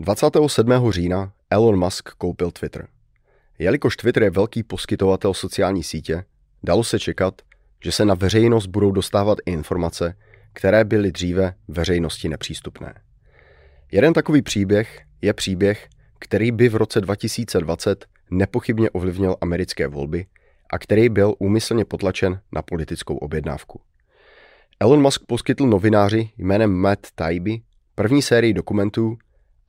27. října Elon Musk koupil Twitter. Jelikož Twitter je velký poskytovatel sociální sítě, dalo se čekat, že se na veřejnost budou dostávat i informace, které byly dříve veřejnosti nepřístupné. Jeden takový příběh je příběh, který by v roce 2020 nepochybně ovlivnil americké volby a který byl úmyslně potlačen na politickou objednávku. Elon Musk poskytl novináři jménem Matt Taibbi první sérii dokumentů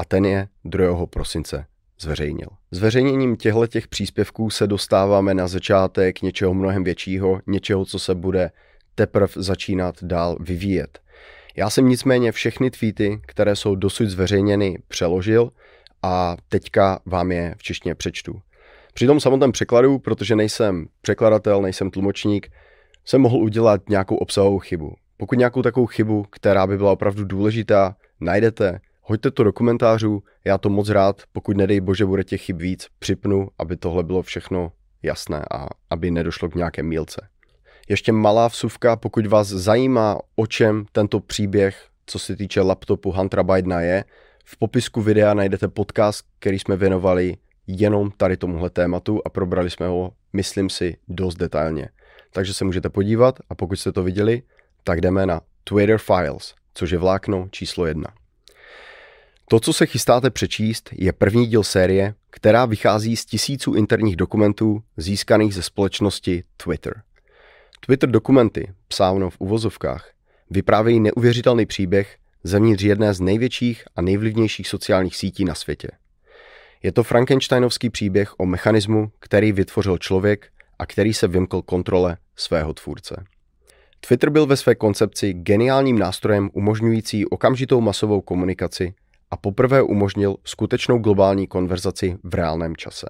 a ten je 2. prosince zveřejnil. Zveřejněním těchto těch příspěvků se dostáváme na začátek něčeho mnohem většího, něčeho, co se bude teprve začínat dál vyvíjet. Já jsem nicméně všechny tweety, které jsou dosud zveřejněny, přeložil a teďka vám je v češtině přečtu. Při tom samotném překladu, protože nejsem překladatel, nejsem tlumočník, jsem mohl udělat nějakou obsahovou chybu. Pokud nějakou takovou chybu, která by byla opravdu důležitá, najdete, hoďte to do komentářů, já to moc rád, pokud nedej bože bude těch chyb víc, připnu, aby tohle bylo všechno jasné a aby nedošlo k nějaké mílce. Ještě malá vsuvka, pokud vás zajímá, o čem tento příběh, co se týče laptopu Huntera Bidena je, v popisku videa najdete podcast, který jsme věnovali jenom tady tomuhle tématu a probrali jsme ho, myslím si, dost detailně. Takže se můžete podívat a pokud jste to viděli, tak jdeme na Twitter Files, což je vlákno číslo jedna. To, co se chystáte přečíst, je první díl série, která vychází z tisíců interních dokumentů získaných ze společnosti Twitter. Twitter dokumenty, psáno v uvozovkách, vyprávějí neuvěřitelný příběh zevnitř jedné z největších a nejvlivnějších sociálních sítí na světě. Je to Frankensteinovský příběh o mechanismu, který vytvořil člověk a který se vymkl kontrole svého tvůrce. Twitter byl ve své koncepci geniálním nástrojem umožňující okamžitou masovou komunikaci a poprvé umožnil skutečnou globální konverzaci v reálném čase.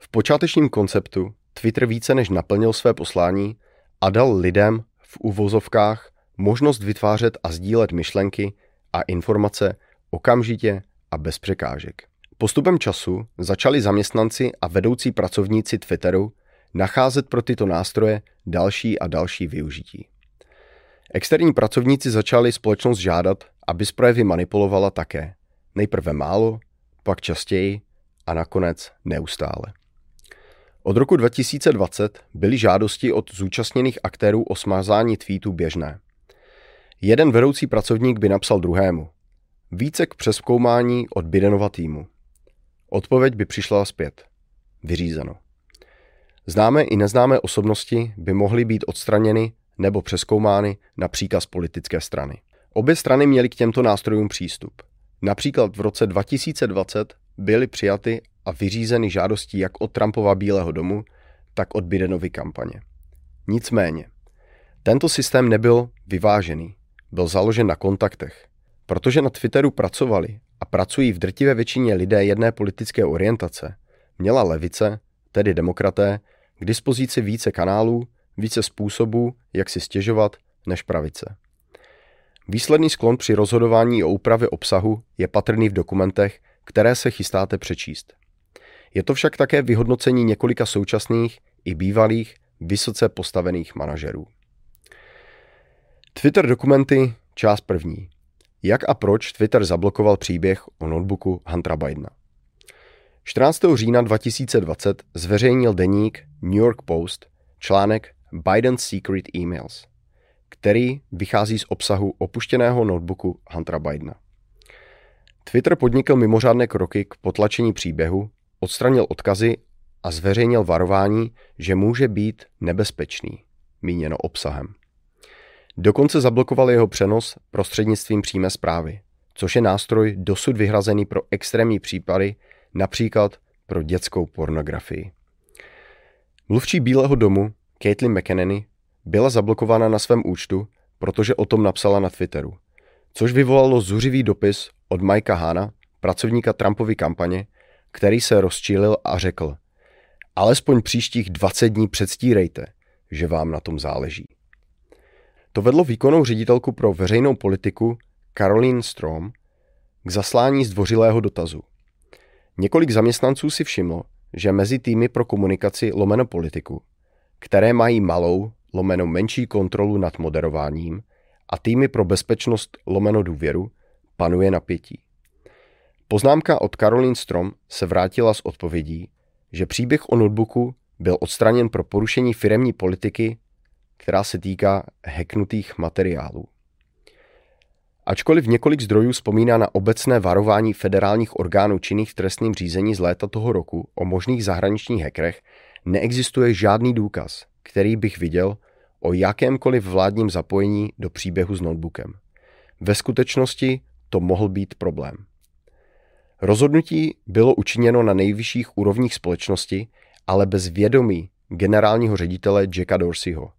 V počátečním konceptu Twitter více než naplnil své poslání a dal lidem v uvozovkách možnost vytvářet a sdílet myšlenky a informace okamžitě a bez překážek. Postupem času začali zaměstnanci a vedoucí pracovníci Twitteru nacházet pro tyto nástroje další a další využití. Externí pracovníci začali společnost žádat, aby s projevy manipulovala také. Nejprve málo, pak častěji a nakonec neustále. Od roku 2020 byly žádosti od zúčastněných aktérů o smazání tweetů běžné. Jeden vedoucí pracovník by napsal druhému. Více k přeskoumání od Bidenova týmu. Odpověď by přišla zpět. Vyřízeno. Známé i neznámé osobnosti by mohly být odstraněny nebo přeskoumány na příkaz politické strany. Obě strany měly k těmto nástrojům přístup. Například v roce 2020 byly přijaty a vyřízeny žádosti jak od Trumpova Bílého domu, tak od Bidenovy kampaně. Nicméně, tento systém nebyl vyvážený, byl založen na kontaktech. Protože na Twitteru pracovali a pracují v drtivé většině lidé jedné politické orientace, měla levice, tedy demokraté, k dispozici více kanálů, více způsobů, jak si stěžovat, než pravice. Výsledný sklon při rozhodování o úpravě obsahu je patrný v dokumentech, které se chystáte přečíst. Je to však také vyhodnocení několika současných i bývalých vysoce postavených manažerů. Twitter dokumenty, část první. Jak a proč Twitter zablokoval příběh o notebooku Huntera Bidena? 14. října 2020 zveřejnil deník New York Post článek Biden's Secret Emails, který vychází z obsahu opuštěného notebooku Huntera Bidena. Twitter podnikl mimořádné kroky k potlačení příběhu, odstranil odkazy a zveřejnil varování, že může být nebezpečný, míněno obsahem. Dokonce zablokoval jeho přenos prostřednictvím přímé zprávy, což je nástroj dosud vyhrazený pro extrémní případy, například pro dětskou pornografii. Mluvčí Bílého domu Caitlin McEnany byla zablokována na svém účtu, protože o tom napsala na Twitteru, což vyvolalo zuřivý dopis od Mikea Hana, pracovníka Trumpovy kampaně, který se rozčílil a řekl alespoň příštích 20 dní předstírejte, že vám na tom záleží. To vedlo výkonnou ředitelku pro veřejnou politiku Caroline Strom k zaslání zdvořilého dotazu. Několik zaměstnanců si všimlo, že mezi týmy pro komunikaci lomeno politiku, které mají malou lomeno menší kontrolu nad moderováním a týmy pro bezpečnost lomeno důvěru, panuje napětí. Poznámka od Caroline Strom se vrátila s odpovědí, že příběh o notebooku byl odstraněn pro porušení firemní politiky, která se týká hacknutých materiálů. Ačkoliv několik zdrojů vzpomíná na obecné varování federálních orgánů činných v trestním řízení z léta toho roku o možných zahraničních hackerech, neexistuje žádný důkaz, který bych viděl o jakémkoliv vládním zapojení do příběhu s notebookem. Ve skutečnosti to mohl být problém. Rozhodnutí bylo učiněno na nejvyšších úrovních společnosti, ale bez vědomí generálního ředitele Jacka Dorseyho.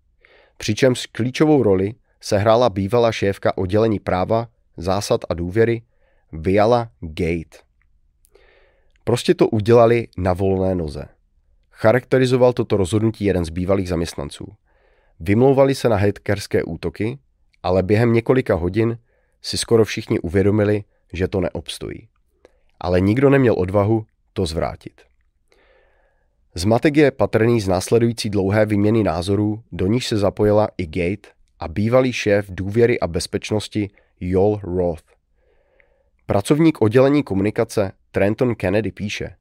Přičemž klíčovou roli sehrála bývalá šéfka oddělení práva, zásad a důvěry Viala Gate. Prostě to udělali na volné noze. Charakterizoval toto rozhodnutí jeden z bývalých zaměstnanců. Vymlouvali se na hackerské útoky, ale během několika hodin si skoro všichni uvědomili, že to neobstojí. Ale nikdo neměl odvahu to zvrátit. Zmatek je patrný z následující dlouhé výměny názorů, do níž se zapojila i Gate a bývalý šéf důvěry a bezpečnosti Joel Roth. Pracovník oddělení komunikace Trenton Kennedy píše,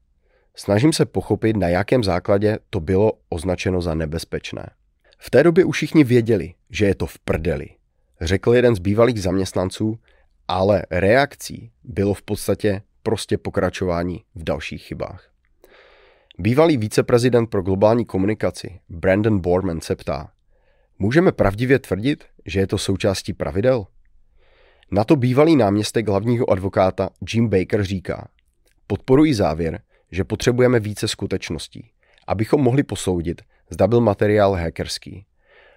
snažím se pochopit, na jakém základě to bylo označeno za nebezpečné. V té době už všichni věděli, že je to v prdeli, řekl jeden z bývalých zaměstnanců, ale reakcí bylo v podstatě prostě pokračování v dalších chybách. Bývalý viceprezident pro globální komunikaci Brandon Borman se ptá, můžeme pravdivě tvrdit, že je to součástí pravidel? Na to bývalý náměstek hlavního advokáta Jim Baker říká, podporují závěr, že potřebujeme více skutečností, abychom mohli posoudit, zda byl materiál hackerský.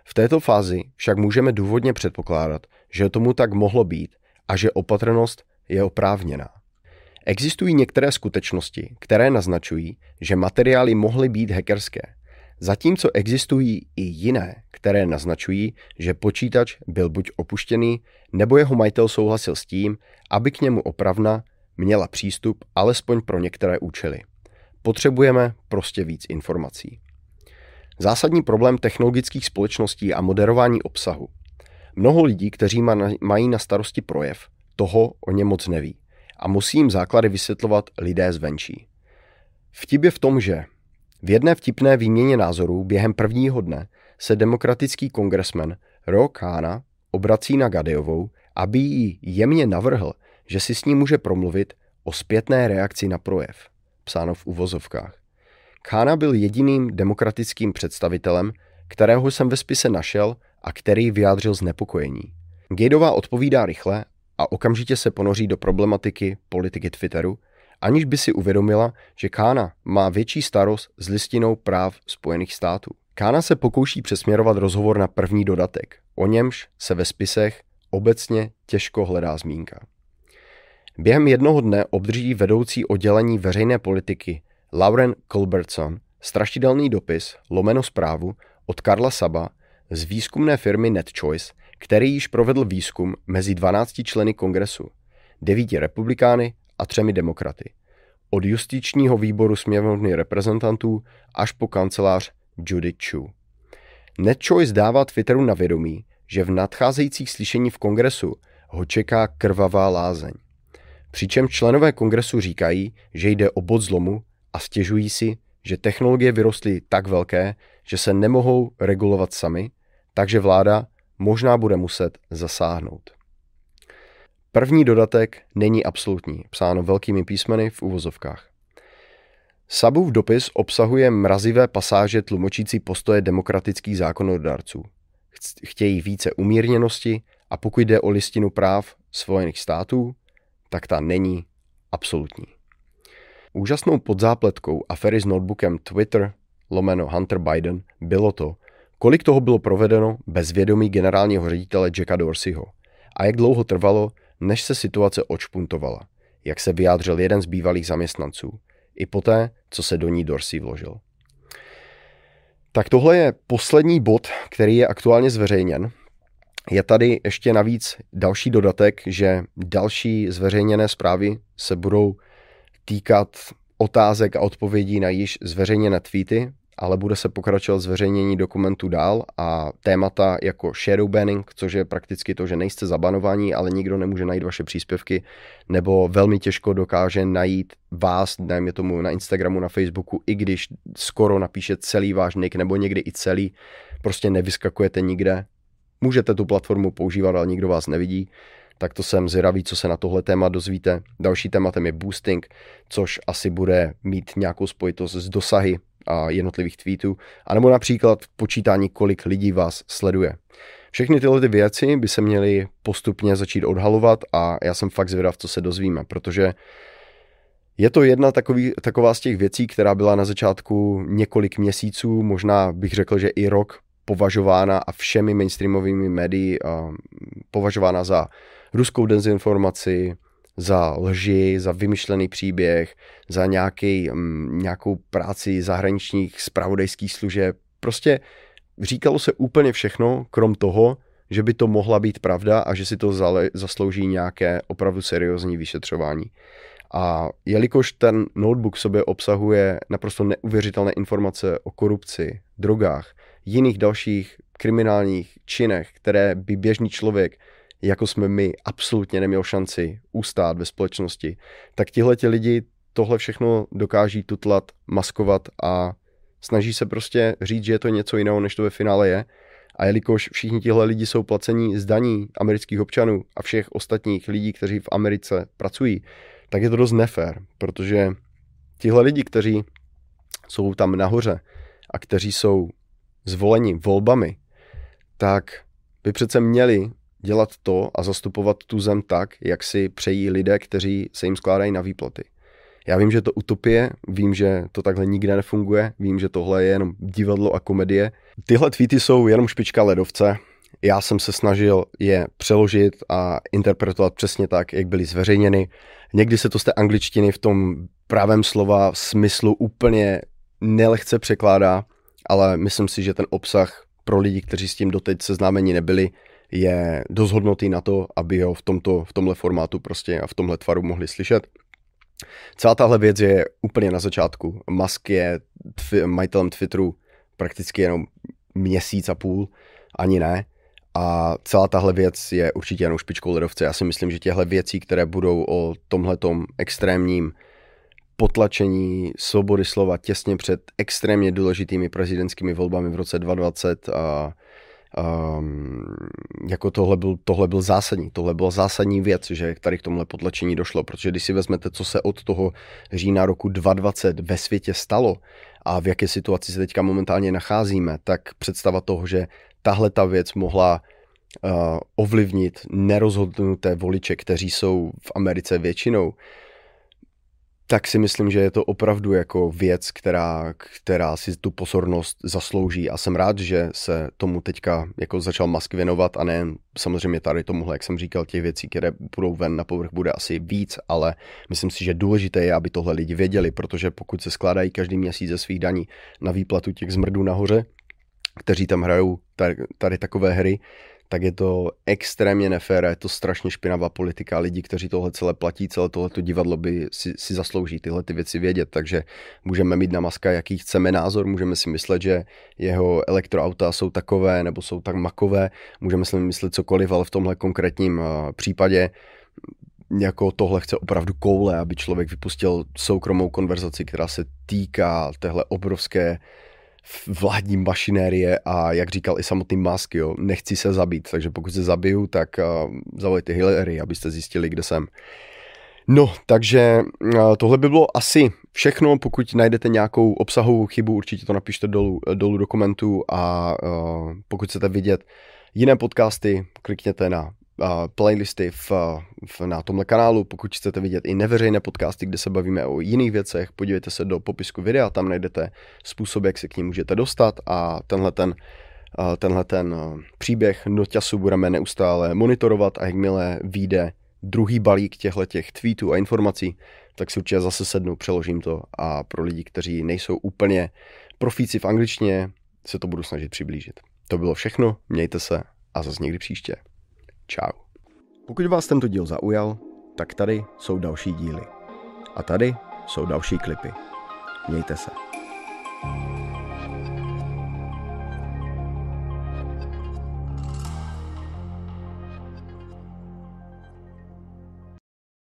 V této fázi však můžeme důvodně předpokládat, že tomu tak mohlo být a že opatrnost je oprávněná. Existují některé skutečnosti, které naznačují, že materiály mohly být hackerské, zatímco existují i jiné, které naznačují, že počítač byl buď opuštěný, nebo jeho majitel souhlasil s tím, aby k němu opravna měla přístup alespoň pro některé účely. Potřebujeme prostě víc informací. Zásadní problém technologických společností a moderování obsahu. Mnoho lidí, kteří mají na starosti projev, toho o ně moc neví a musí jim základy vysvětlovat lidé zvenčí. Vtip je v tom, že v jedné vtipné výměně názorů během prvního dne se demokratický kongresmen Ro Khanna obrací na Gadejovou, aby jí jemně navrhl, že si s ní může promluvit o zpětné reakci na projev, psáno v uvozovkách. Khána byl jediným demokratickým představitelem, kterého jsem ve spise našel a který vyjádřil znepokojení. Gateová odpovídá rychle a okamžitě se ponoří do problematiky politiky Twitteru, aniž by si uvědomila, že Kána má větší starost s listinou práv Spojených států. Kána se pokouší přesměrovat rozhovor na první dodatek, o němž se ve spisech obecně těžko hledá zmínka. Během jednoho dne obdrží vedoucí oddělení veřejné politiky Lauren Culbertson strašidelný dopis, lomeno zprávu od Karla Saba z výzkumné firmy NetChoice, který již provedl výzkum mezi 12 členy kongresu, devíti republikány a třemi demokraty. Od justičního výboru sněmovny reprezentantů až po kancelář Judith Chu. NetChoice dává Twitteru na vědomí, že v nadcházejících slyšení v kongresu ho čeká krvavá lázeň. Přičem členové kongresu říkají, že jde o bod zlomu a stěžují si, že technologie vyrostly tak velké, že se nemohou regulovat sami, takže vláda možná bude muset zasáhnout. První dodatek není absolutní, psáno velkými písmeny v uvozovkách. Sabův dopis obsahuje mrazivé pasáže tlumočící postoje demokratických zákonodárců. Chtějí více umírněnosti a pokud jde o listinu práv Spojených států, tak ta není absolutní. Úžasnou podzápletkou afery s notebookem Twitter lomeno Hunter Biden bylo to, kolik toho bylo provedeno bez vědomí generálního ředitele Jacka Dorseyho a jak dlouho trvalo, než se situace odšpuntovala, jak se vyjádřil jeden z bývalých zaměstnanců, i poté, co se do ní Dorsey vložil. Tak tohle je poslední bod, který je aktuálně zveřejněn. Je tady ještě navíc další dodatek, že další zveřejněné zprávy se budou týkat otázek a odpovědí na již zveřejněné tweety ale bude se pokračovat zveřejnění dokumentů dál a témata jako shadow banning, což je prakticky to, že nejste zabanovaní, ale nikdo nemůže najít vaše příspěvky, nebo velmi těžko dokáže najít vás, dejme tomu na Instagramu, na Facebooku, i když skoro napíše celý váš nick, nebo někdy i celý, prostě nevyskakujete nikde. Můžete tu platformu používat, ale nikdo vás nevidí tak to jsem zvědavý, co se na tohle téma dozvíte. Další tématem je boosting, což asi bude mít nějakou spojitost s dosahy a jednotlivých tweetů, anebo například počítání, kolik lidí vás sleduje. Všechny tyhle ty věci by se měly postupně začít odhalovat a já jsem fakt zvědav, co se dozvíme, protože je to jedna takový, taková z těch věcí, která byla na začátku několik měsíců, možná bych řekl, že i rok považována a všemi mainstreamovými médii považována za ruskou dezinformaci, za lži, za vymyšlený příběh, za nějaký, um, nějakou práci zahraničních spravodajských služeb. Prostě říkalo se úplně všechno, krom toho, že by to mohla být pravda a že si to zale, zaslouží nějaké opravdu seriózní vyšetřování. A jelikož ten notebook sobě obsahuje naprosto neuvěřitelné informace o korupci, drogách, jiných dalších kriminálních činech, které by běžný člověk jako jsme my, absolutně neměl šanci ustát ve společnosti, tak tihle lidi tohle všechno dokáží tutlat, maskovat a snaží se prostě říct, že je to něco jiného, než to ve finále je. A jelikož všichni tihle lidi jsou placení z daní amerických občanů a všech ostatních lidí, kteří v Americe pracují, tak je to dost nefér, protože tihle lidi, kteří jsou tam nahoře a kteří jsou zvoleni volbami, tak by přece měli dělat to a zastupovat tu zem tak, jak si přejí lidé, kteří se jim skládají na výplaty. Já vím, že to utopie, vím, že to takhle nikde nefunguje, vím, že tohle je jenom divadlo a komedie. Tyhle tweety jsou jenom špička ledovce. Já jsem se snažil je přeložit a interpretovat přesně tak, jak byly zveřejněny. Někdy se to z té angličtiny v tom právém slova smyslu úplně nelehce překládá, ale myslím si, že ten obsah pro lidi, kteří s tím doteď seznámeni nebyli, je dost na to, aby ho v, tomto, v tomhle formátu prostě a v tomhle tvaru mohli slyšet. Celá tahle věc je úplně na začátku. Musk je tv- majitelem Twitteru prakticky jenom měsíc a půl, ani ne. A celá tahle věc je určitě jenom špičkou ledovce. Já si myslím, že těhle věcí, které budou o tomhletom extrémním potlačení svobody slova těsně před extrémně důležitými prezidentskými volbami v roce 2020 a um, jako tohle byl, tohle byl zásadní, tohle byla zásadní věc, že tady k tomhle potlačení došlo, protože když si vezmete, co se od toho října roku 2020 ve světě stalo a v jaké situaci se teďka momentálně nacházíme, tak představa toho, že tahle ta věc mohla uh, ovlivnit nerozhodnuté voliče, kteří jsou v Americe většinou, tak si myslím, že je to opravdu jako věc, která, která si tu pozornost zaslouží. A jsem rád, že se tomu teďka jako začal Musk věnovat a ne samozřejmě tady tomuhle, jak jsem říkal, těch věcí, které budou ven na povrch, bude asi víc, ale myslím si, že důležité je, aby tohle lidi věděli, protože pokud se skládají každý měsíc ze svých daní na výplatu těch zmrdů nahoře, kteří tam hrajou tady, tady takové hry, tak je to extrémně nefér, je to strašně špinavá politika. Lidi, kteří tohle celé platí, celé tohleto divadlo by si, si zaslouží tyhle ty věci vědět, takže můžeme mít na Maska, jaký chceme názor, můžeme si myslet, že jeho elektroauta jsou takové nebo jsou tak makové, můžeme si myslet cokoliv, ale v tomhle konkrétním uh, případě jako tohle chce opravdu koule, aby člověk vypustil soukromou konverzaci, která se týká téhle obrovské vládní mašinérie a jak říkal i samotný Musk, jo, nechci se zabít, takže pokud se zabiju, tak uh, zavolejte Hillary, abyste zjistili, kde jsem. No, takže uh, tohle by bylo asi všechno, pokud najdete nějakou obsahovou chybu, určitě to napište dolů, dolů do komentů a uh, pokud chcete vidět jiné podcasty, klikněte na playlisty v, v, na tomhle kanálu. Pokud chcete vidět i neveřejné podcasty, kde se bavíme o jiných věcech, podívejte se do popisku videa, tam najdete způsob, jak se k ním můžete dostat a tenhle ten tenhle ten příběh noťasu budeme neustále monitorovat a jakmile vyjde druhý balík těchto těch tweetů a informací, tak si určitě zase sednu, přeložím to a pro lidi, kteří nejsou úplně profíci v angličtině, se to budu snažit přiblížit. To bylo všechno, mějte se a zase někdy příště. Čau. Pokud vás tento díl zaujal, tak tady jsou další díly. A tady jsou další klipy. Mějte se. thank you